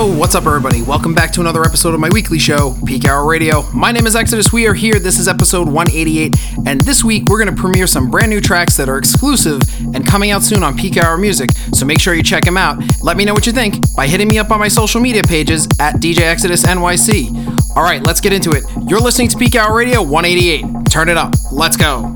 What's up, everybody? Welcome back to another episode of my weekly show, Peak Hour Radio. My name is Exodus. We are here. This is episode 188, and this week we're going to premiere some brand new tracks that are exclusive and coming out soon on Peak Hour Music. So make sure you check them out. Let me know what you think by hitting me up on my social media pages at DJ Exodus NYC. All right, let's get into it. You're listening to Peak Hour Radio 188. Turn it up. Let's go.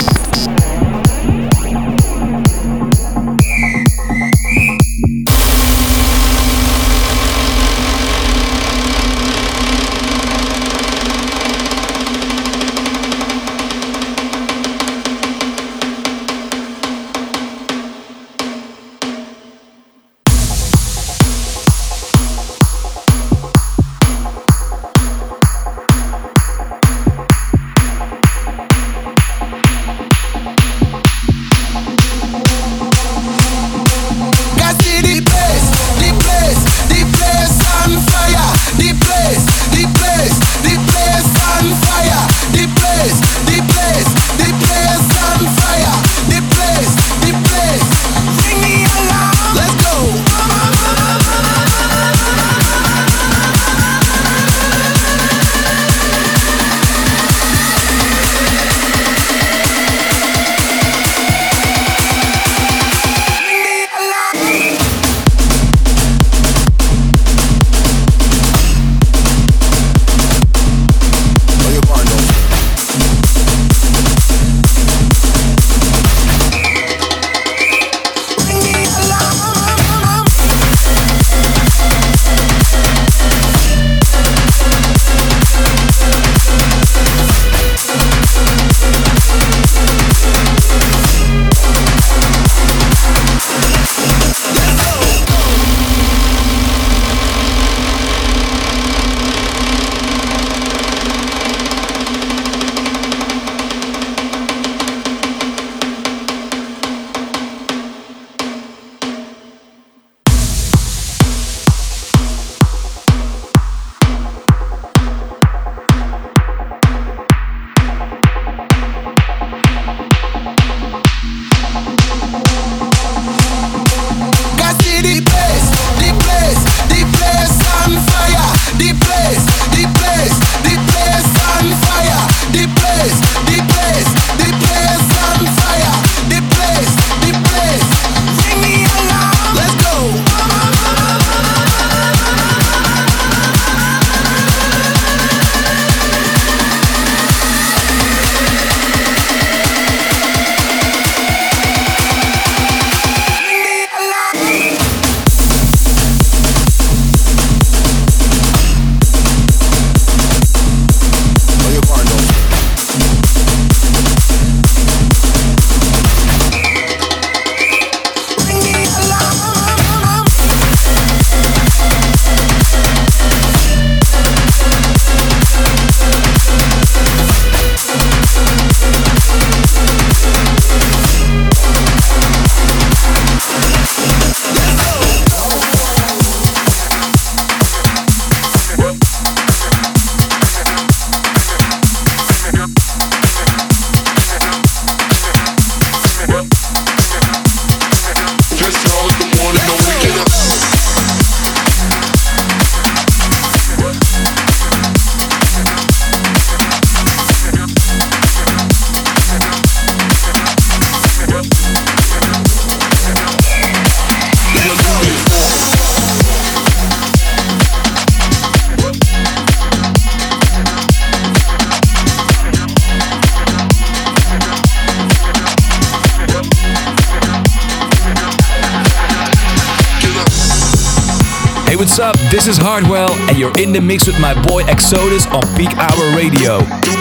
This is Hardwell, and you're in the mix with my boy Exodus on Peak Hour Radio. Peak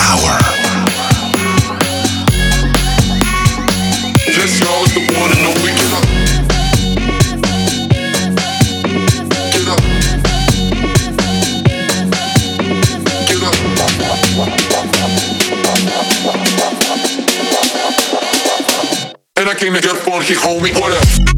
Hour. And I came to get funky, homie. What up?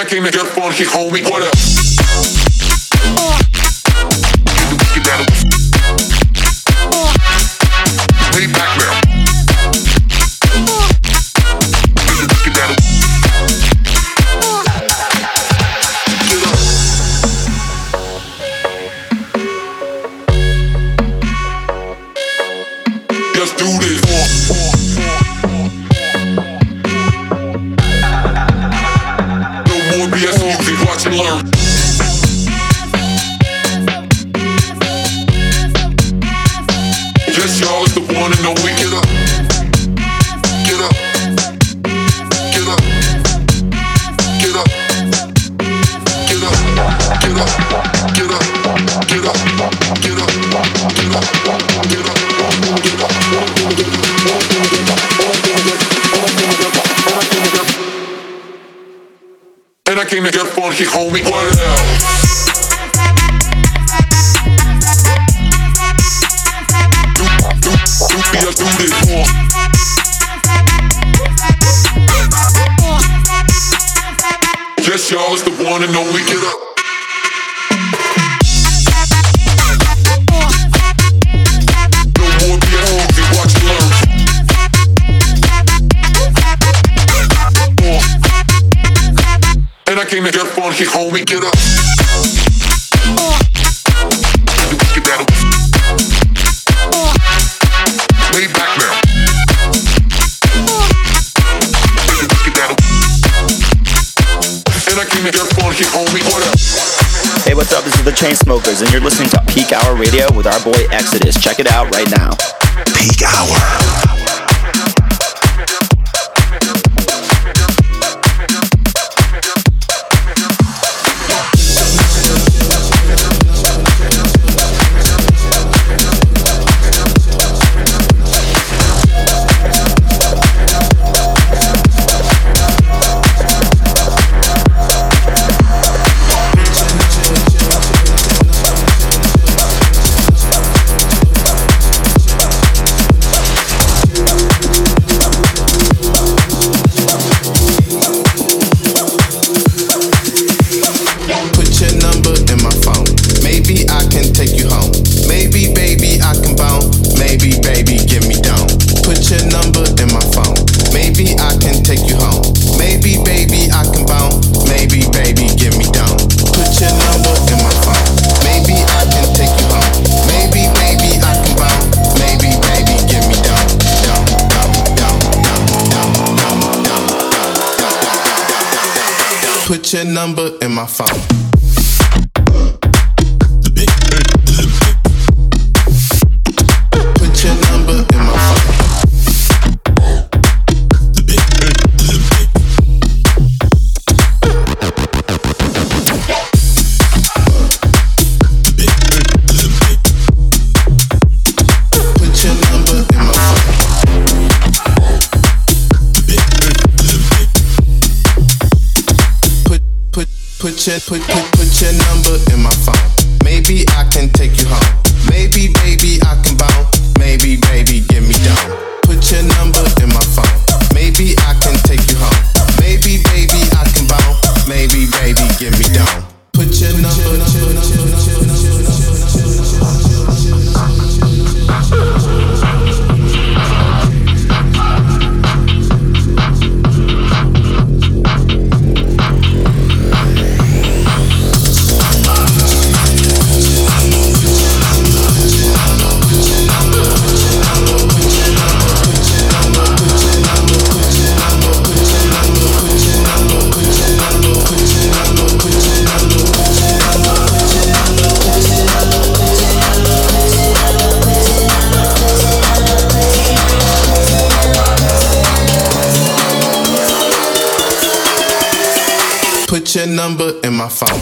I came to your phone, homie. hold me, what up? fucking homie. It get up. Hey, what's up? This is the Chainsmokers, and you're listening to Peak Hour Radio with our boy Exodus. Check it out right now. Peak Hour. your number in my phone. foi tudo. Number in my phone.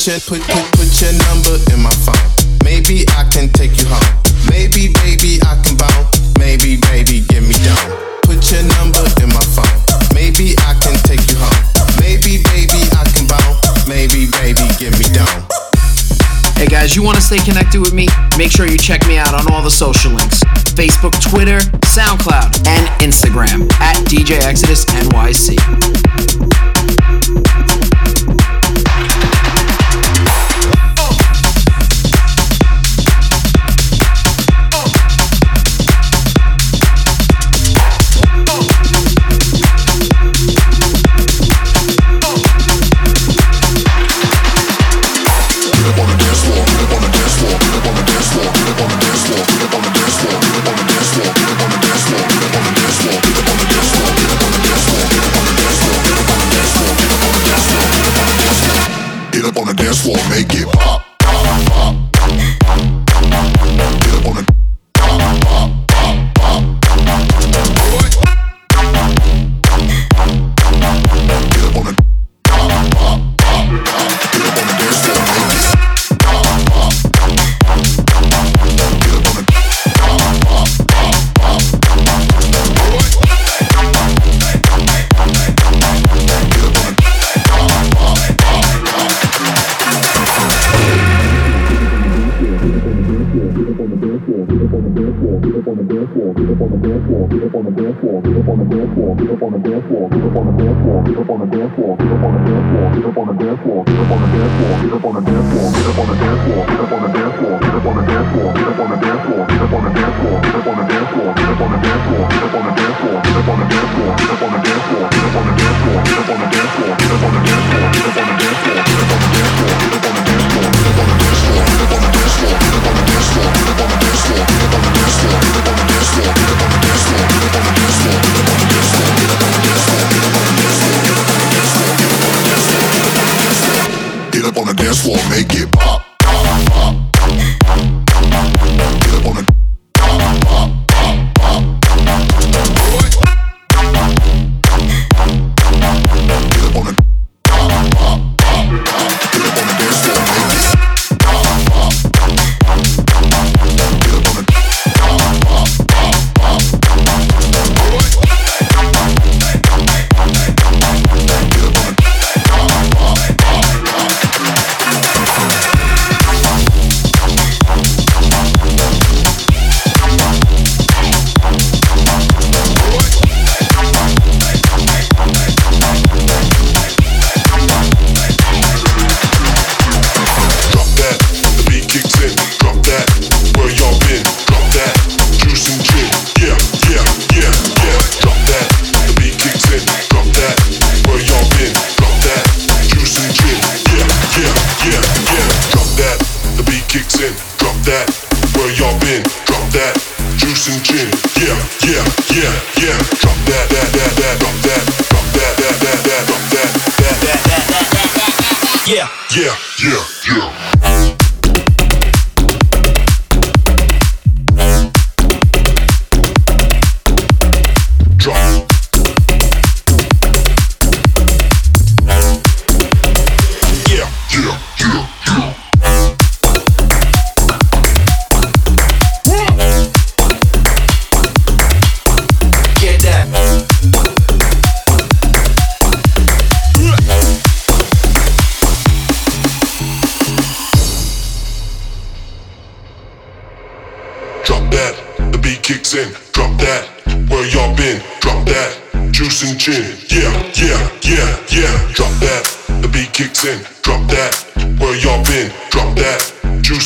Put your put put put your number in my phone. Maybe I can take you home. Maybe baby I can bounce. Maybe baby get me down. Put your number in my phone. Maybe I can take you home. Maybe baby I can bounce. Maybe baby get me down. Hey guys, you want to stay connected with me? Make sure you check me out on all the social links Facebook, Twitter, SoundCloud, and Instagram at DJ Exodus NYC.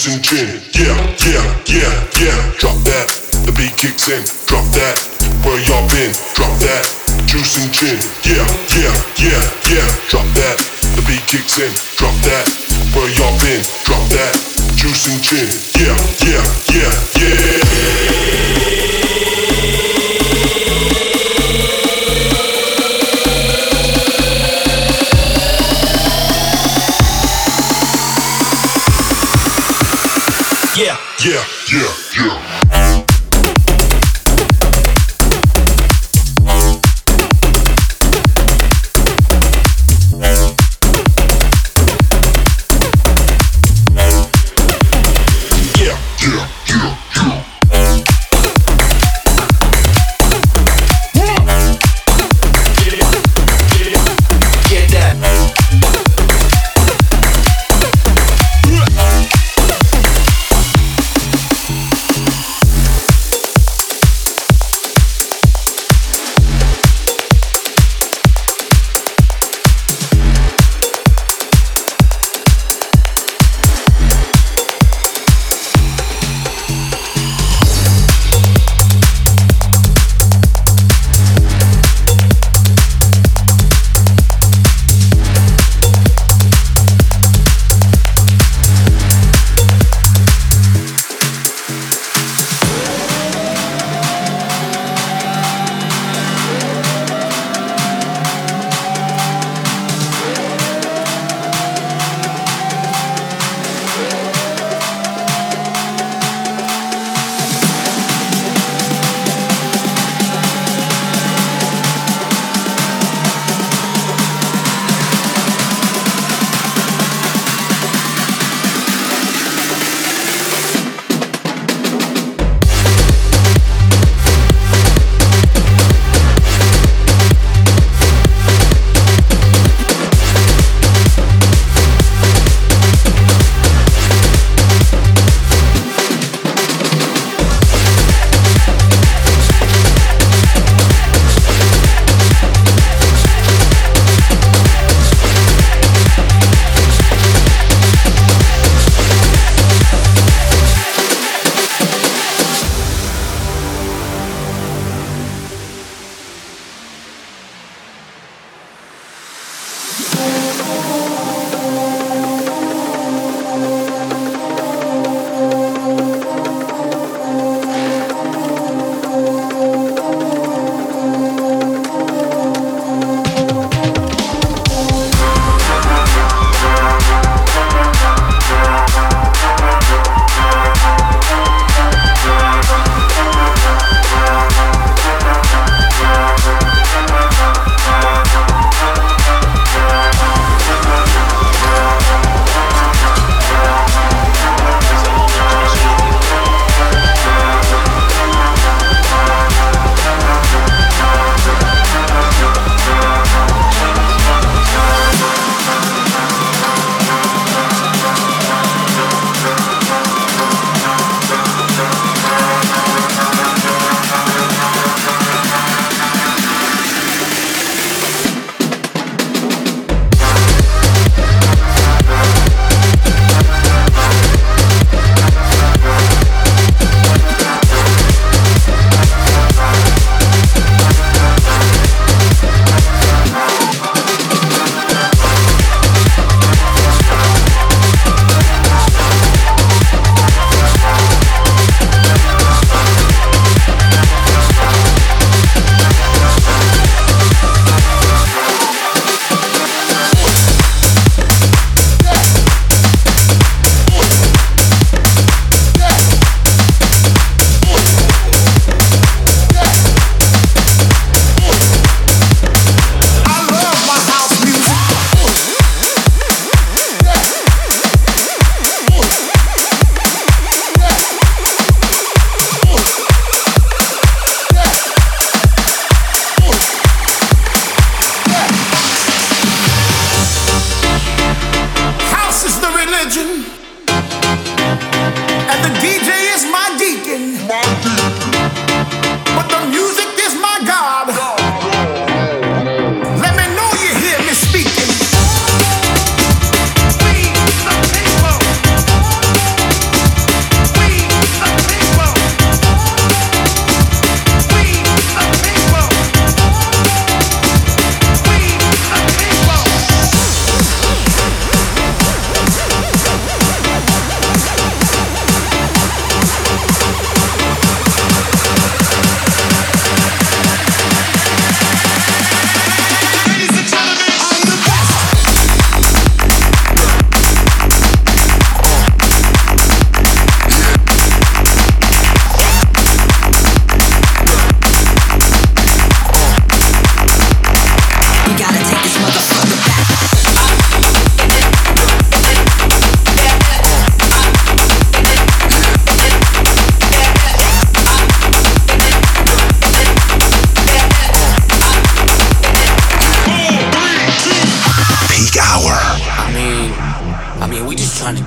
Juice and gin. Yeah, yeah, yeah, yeah. Drop that, the beat kicks in. Drop that, where y'all been? Drop that, juice and gin. Yeah, yeah, yeah, yeah. Drop that, the beat kicks in. Drop that, where y'all been? Drop that, juice and chin. Yeah, yeah, yeah, yeah. Yeah. Yeah, yeah,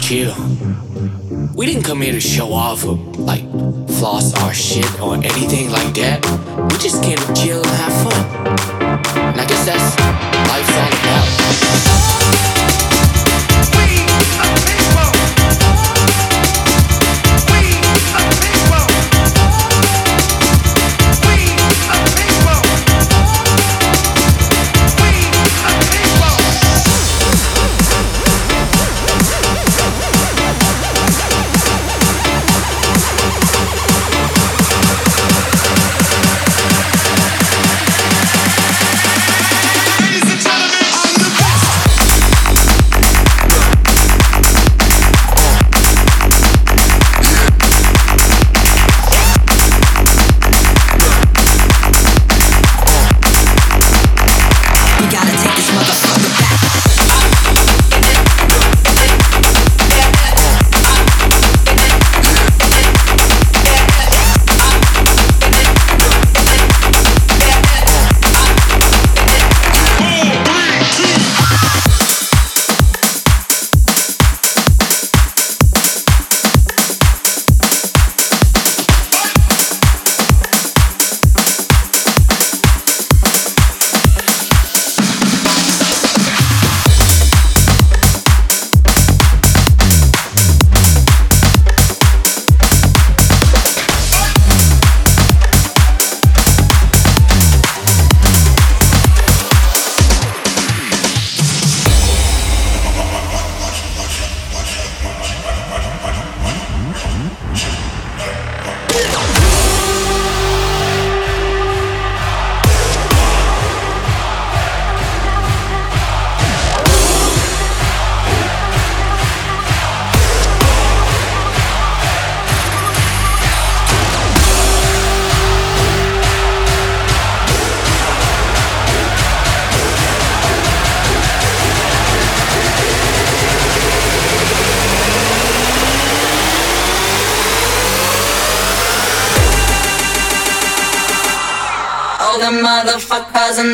chill. We didn't come here to show off or like floss our shit or anything like that. We just came to chill and have fun. And I guess that's life's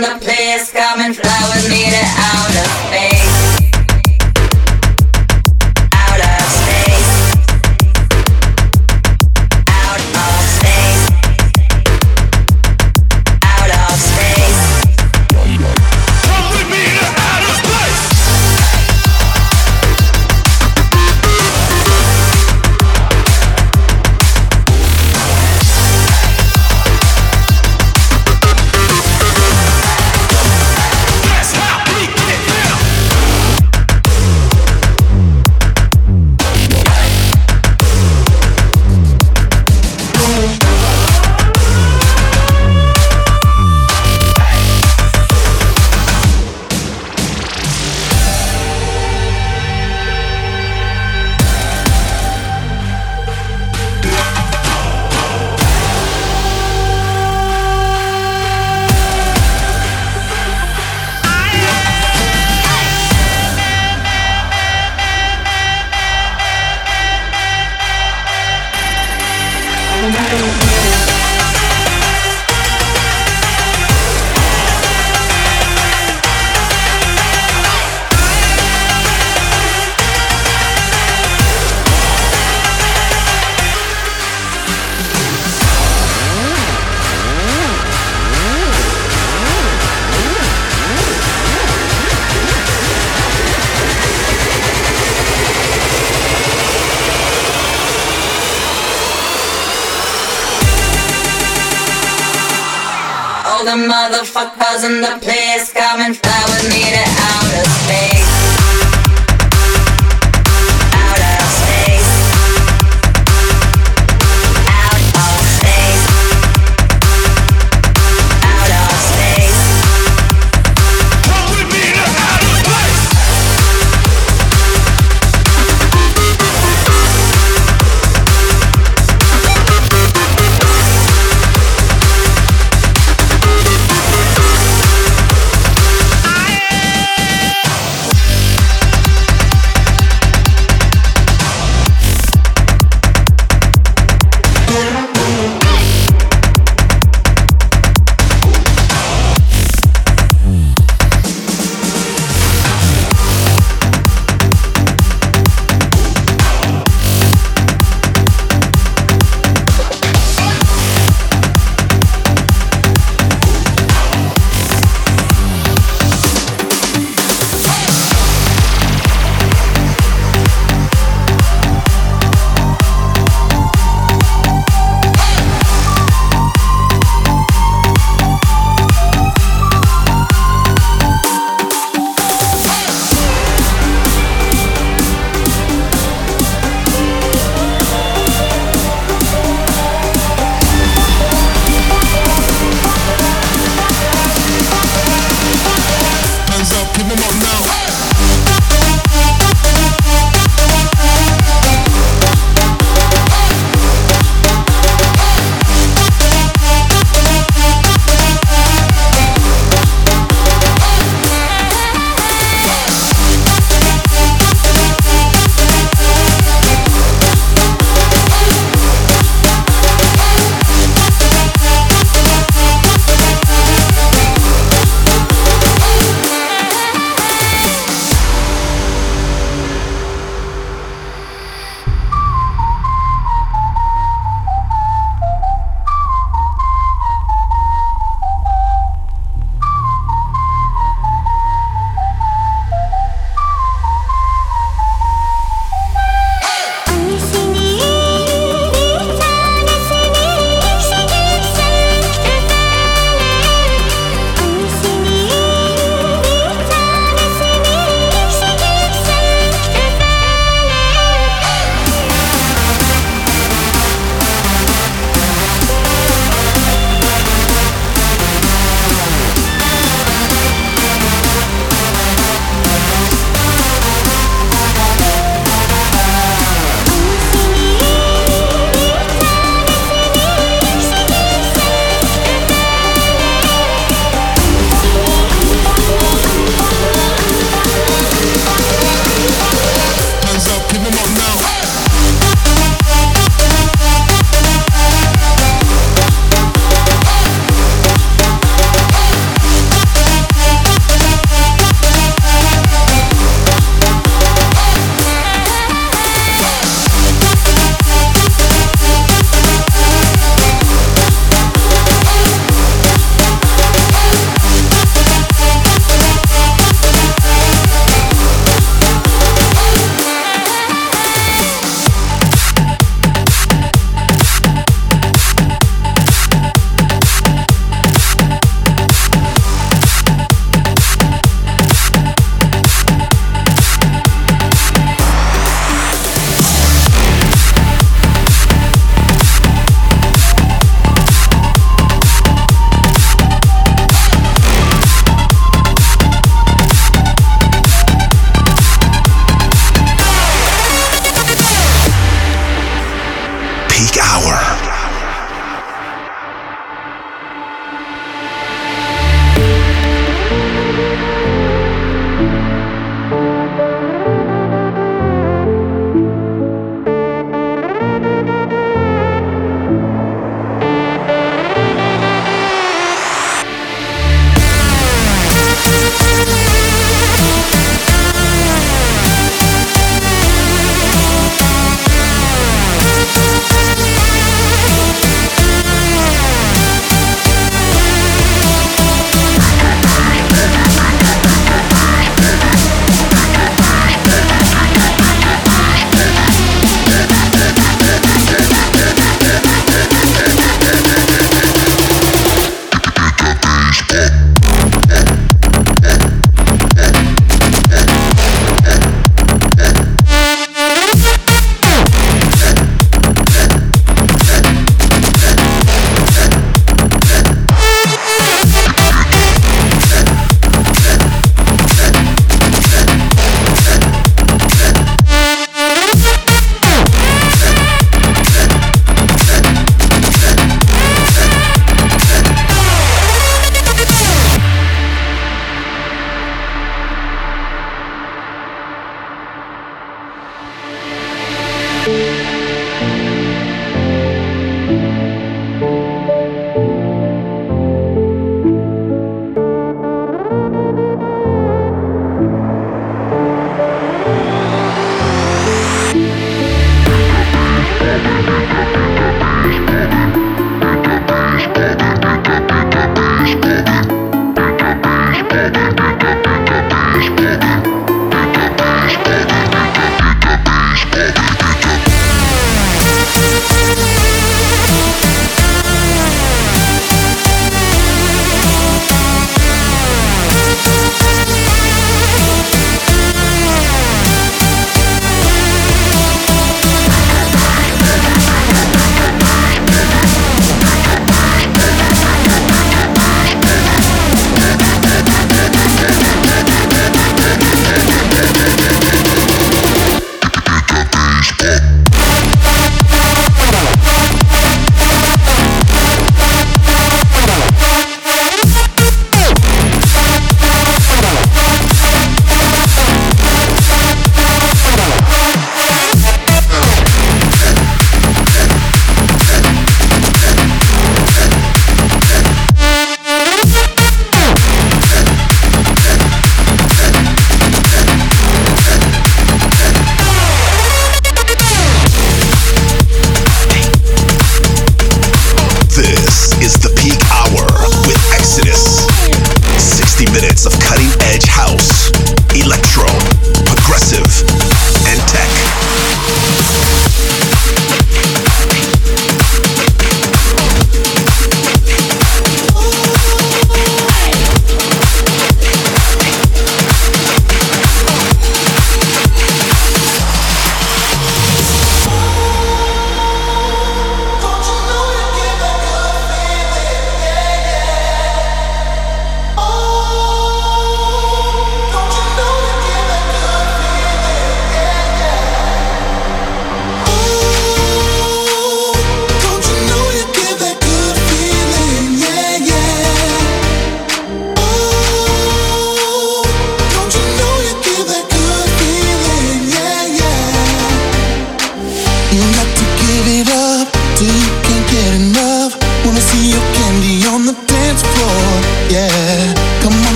the motherfuckers in the place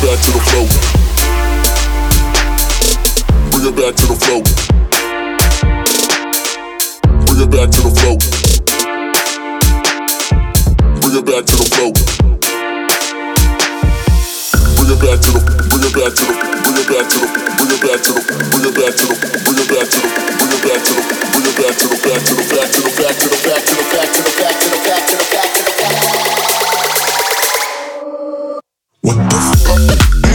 it back to the flow. Bring it back to the flow. Bring it back to the flow. Bring it back to the flow. Bring it back to the bring it back to the bring it back to the bring it back to the bring it back to the bring it back to the bring it back to the bring it back to the back to the back to the back to the back to the back to the back to the back to the back to the back to the What the fuck?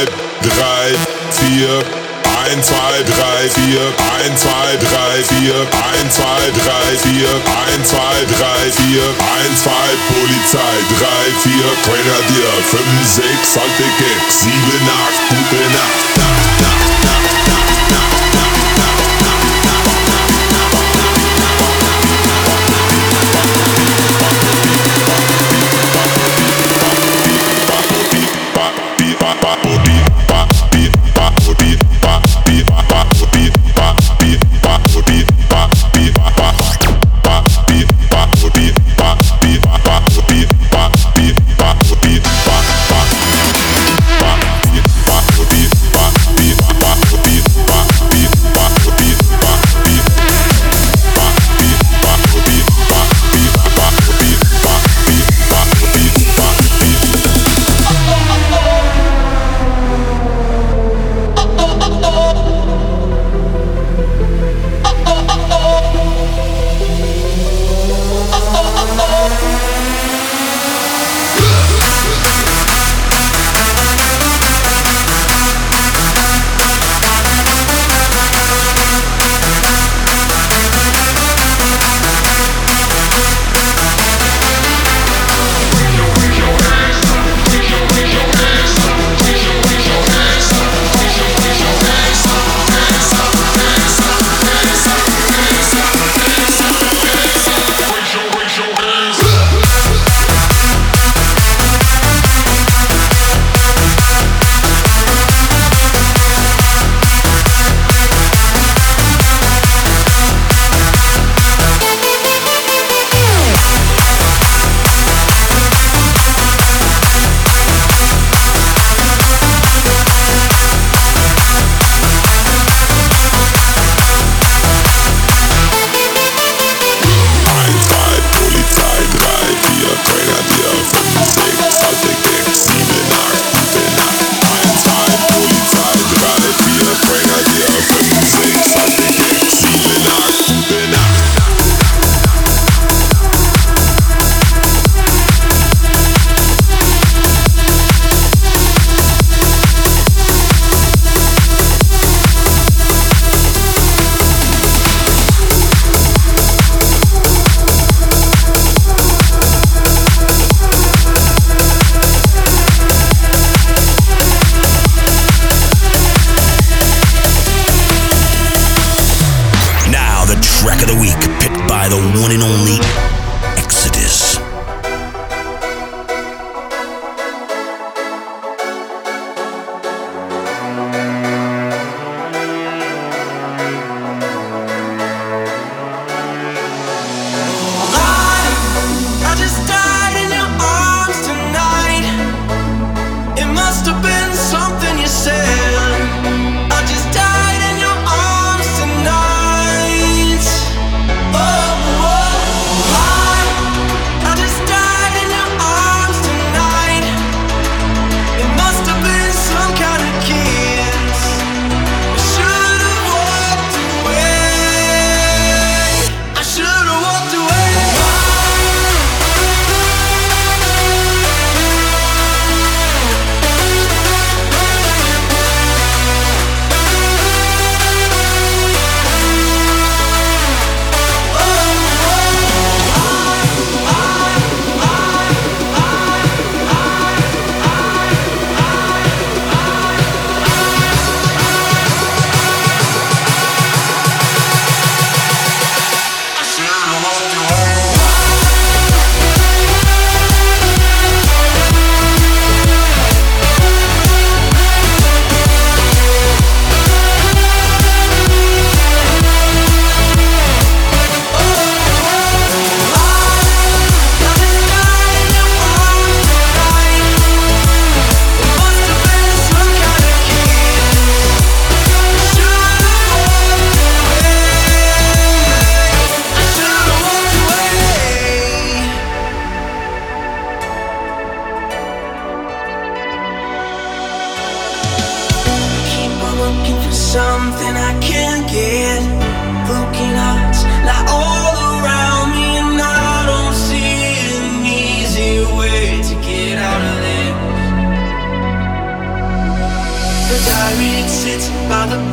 2, 3, 4, 1, 2, 3, 4, 1, 2, 3, 4, 1, 2, 3, 4, 1, 2, 3, 4, 1, 2, Polizei, 3, 4, Grenadier, 5, 6, alte Gag, 7, 8, gute Nacht.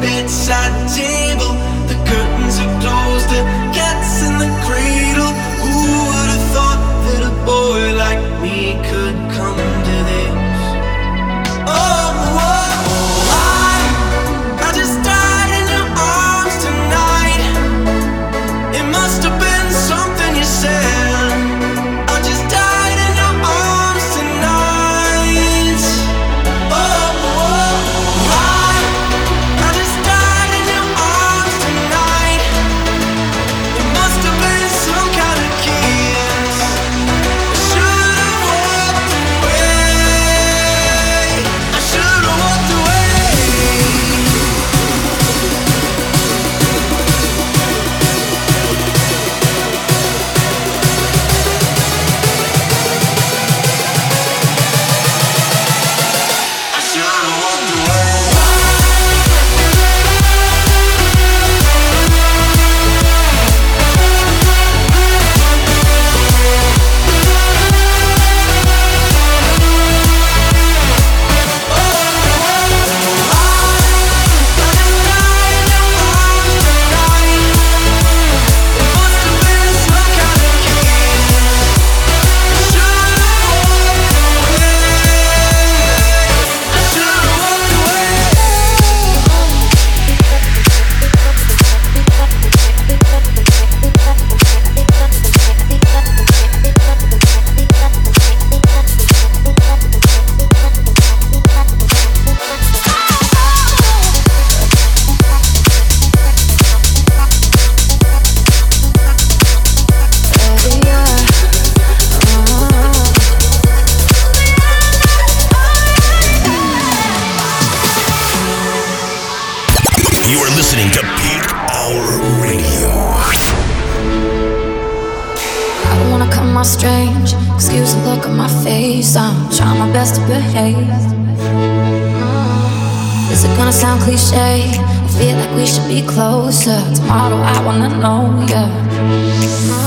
bedside table. The curtains are closed my face. I'm trying my best to behave. Uh, is it gonna sound cliche? I feel like we should be closer. Tomorrow I wanna know, yeah.